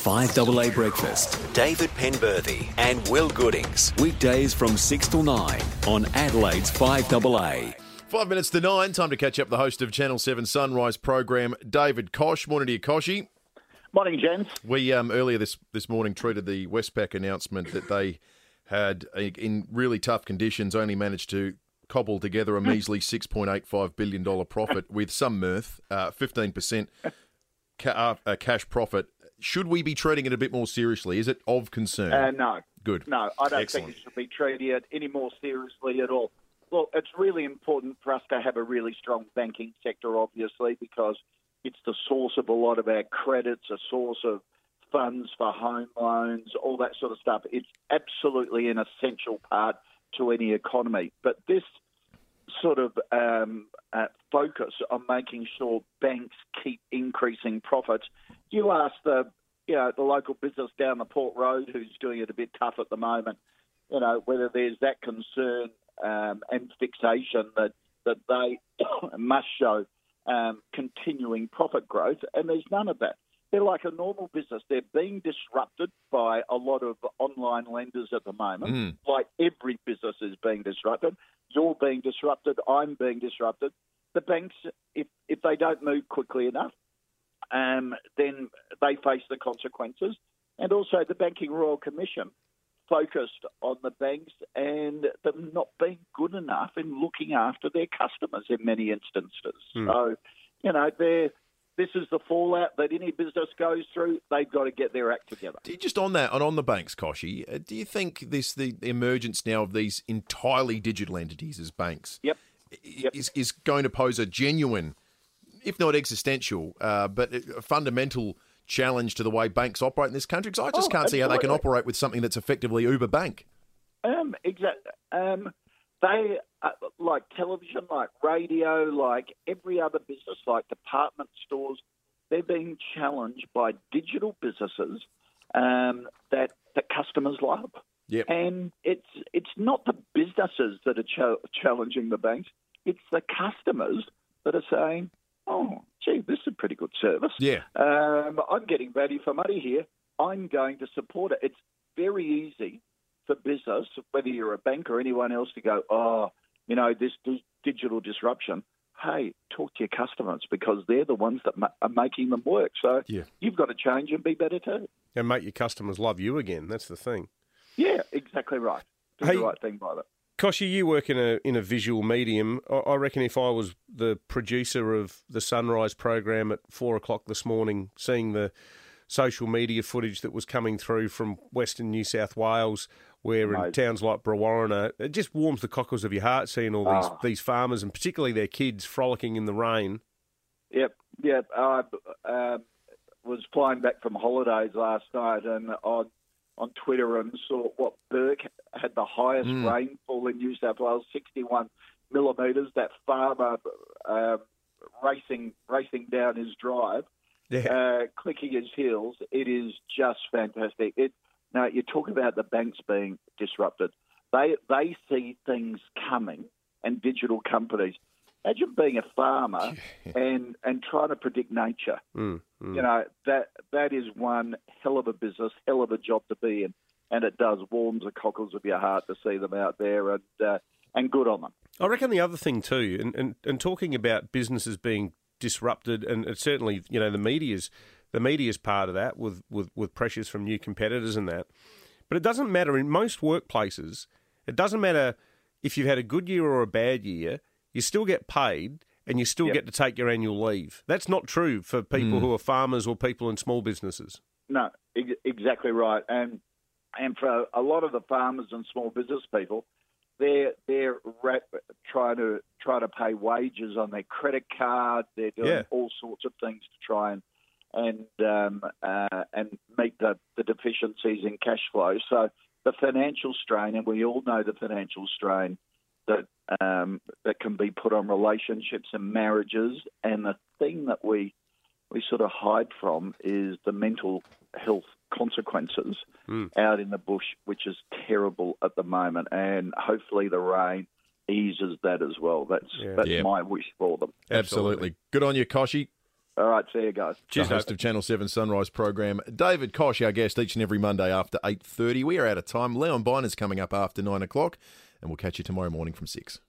5AA Breakfast. David Penberthy and Will Goodings. Weekdays from 6 till 9 on Adelaide's 5AA. Five minutes to nine. Time to catch up the host of Channel 7 Sunrise program, David Koch. Morning to you, Kochie. Morning, gents. We um, earlier this, this morning treated the Westpac announcement that they had, uh, in really tough conditions, only managed to cobble together a measly $6.85 billion profit with some mirth, uh, 15% ca- uh, cash profit. Should we be treating it a bit more seriously? Is it of concern? Uh, no. Good. No, I don't Excellent. think it should be treated it any more seriously at all. Look, it's really important for us to have a really strong banking sector, obviously, because it's the source of a lot of our credits, a source of funds for home loans, all that sort of stuff. It's absolutely an essential part to any economy. But this sort of um, uh, focus on making sure banks keep increasing profits. You ask the you know the local business down the Port Road who's doing it a bit tough at the moment. You know whether there's that concern um, and fixation that that they must show um, continuing profit growth, and there's none of that. They're like a normal business. They're being disrupted by a lot of online lenders at the moment. Mm. Like every business is being disrupted. You're being disrupted. I'm being disrupted. The banks, if if they don't move quickly enough, um, then they face the consequences. And also, the Banking Royal Commission focused on the banks and them not being good enough in looking after their customers in many instances. So, you know, they're this is the fallout that any business goes through. They've got to get their act together. Do you- Just on that, and on the banks, Kochie, uh, do you think this the emergence now of these entirely digital entities as banks Yep. Yep. is is going to pose a genuine, if not existential, uh, but a fundamental challenge to the way banks operate in this country? Because I just Oh, can't see how they can operate with something that's effectively Uber Bank. Um, exact. Um, they uh, like television, like radio, like every other business, like department stores. They're being challenged by digital businesses um, that that customers love. Yep. And it's it's not the businesses that are ch- challenging the banks; it's the customers that are saying, "Oh, gee, this is a pretty good service. Yeah. Um, I'm getting value for money here. I'm going to support it." It's very easy for business, whether you're a bank or anyone else, to go, "Oh, you know, this di- digital disruption." Hey, talk to your customers because they're the ones that ma- are making them work. So Yeah. you've got to change and be better too. and make your customers love you again. That's the thing. Yeah, exactly right. Do Hey- the right thing by them. Kochie, you work in a in a visual medium. I, I reckon if I was the producer of the Sunrise program at four o'clock this morning, seeing the social media footage that was coming through from Western New South Wales, where in towns like Brewarrina, it just warms the cockles of your heart seeing all these Ah. these farmers and particularly their kids frolicking in the rain. Yep, yep. I um, was flying back from holidays last night and on on Twitter and saw what Bourke had the highest Mm. rainfall in New South Wales, 61 millimetres. That farmer um, racing racing down his drive, uh, clicking his heels. It is just fantastic. It now you talk about the banks being disrupted. They they see things coming, and digital companies. Imagine being a farmer and and trying to predict nature. Mm, mm. You know that that is one hell of a business, hell of a job to be in, and it does warms the cockles of your heart to see them out there, and uh, and good on them. I reckon the other thing too, and, and, and talking about businesses being disrupted, and it's certainly you know the media's the media's part of that with, with, with pressures from new competitors and that. But it doesn't matter in most workplaces. It doesn't matter if you've had a good year or a bad year. You still get paid, and you still Yep. get to take your annual leave. That's not true for people who are farmers or people in small businesses. No, ex- exactly right. And and for a lot of the farmers and small business people, they're they're ra- trying to try to pay wages on their credit card. They're doing Yeah. all sorts of things to try and and um, uh, and meet the, the deficiencies in cash flow. So the financial strain, and we all know the financial strain that um, that can be put on relationships and marriages. And the thing that we we sort of hide from is the mental health consequences hmm. out in the bush, which is terrible at the moment. And hopefully the rain eases that as well. That's Yeah. that's Yeah. my wish for them. Absolutely. Good on you, Kochie. All right, see you guys. the host Dave. of Channel 7 Sunrise program, David Koch, our guest each and every Monday after 8.30. We are out of time. Leon Byner's coming up after 9 o'clock, and we'll catch you tomorrow morning from 6.